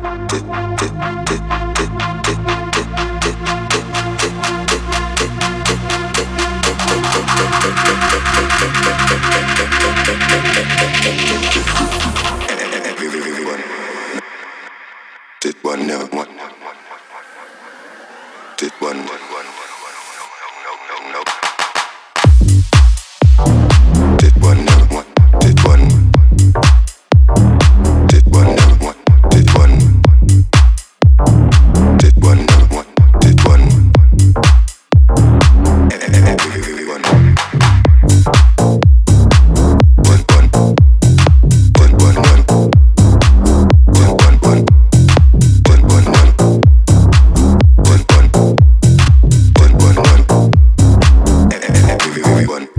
Did one know one? Did one? one, did one never one. everybody.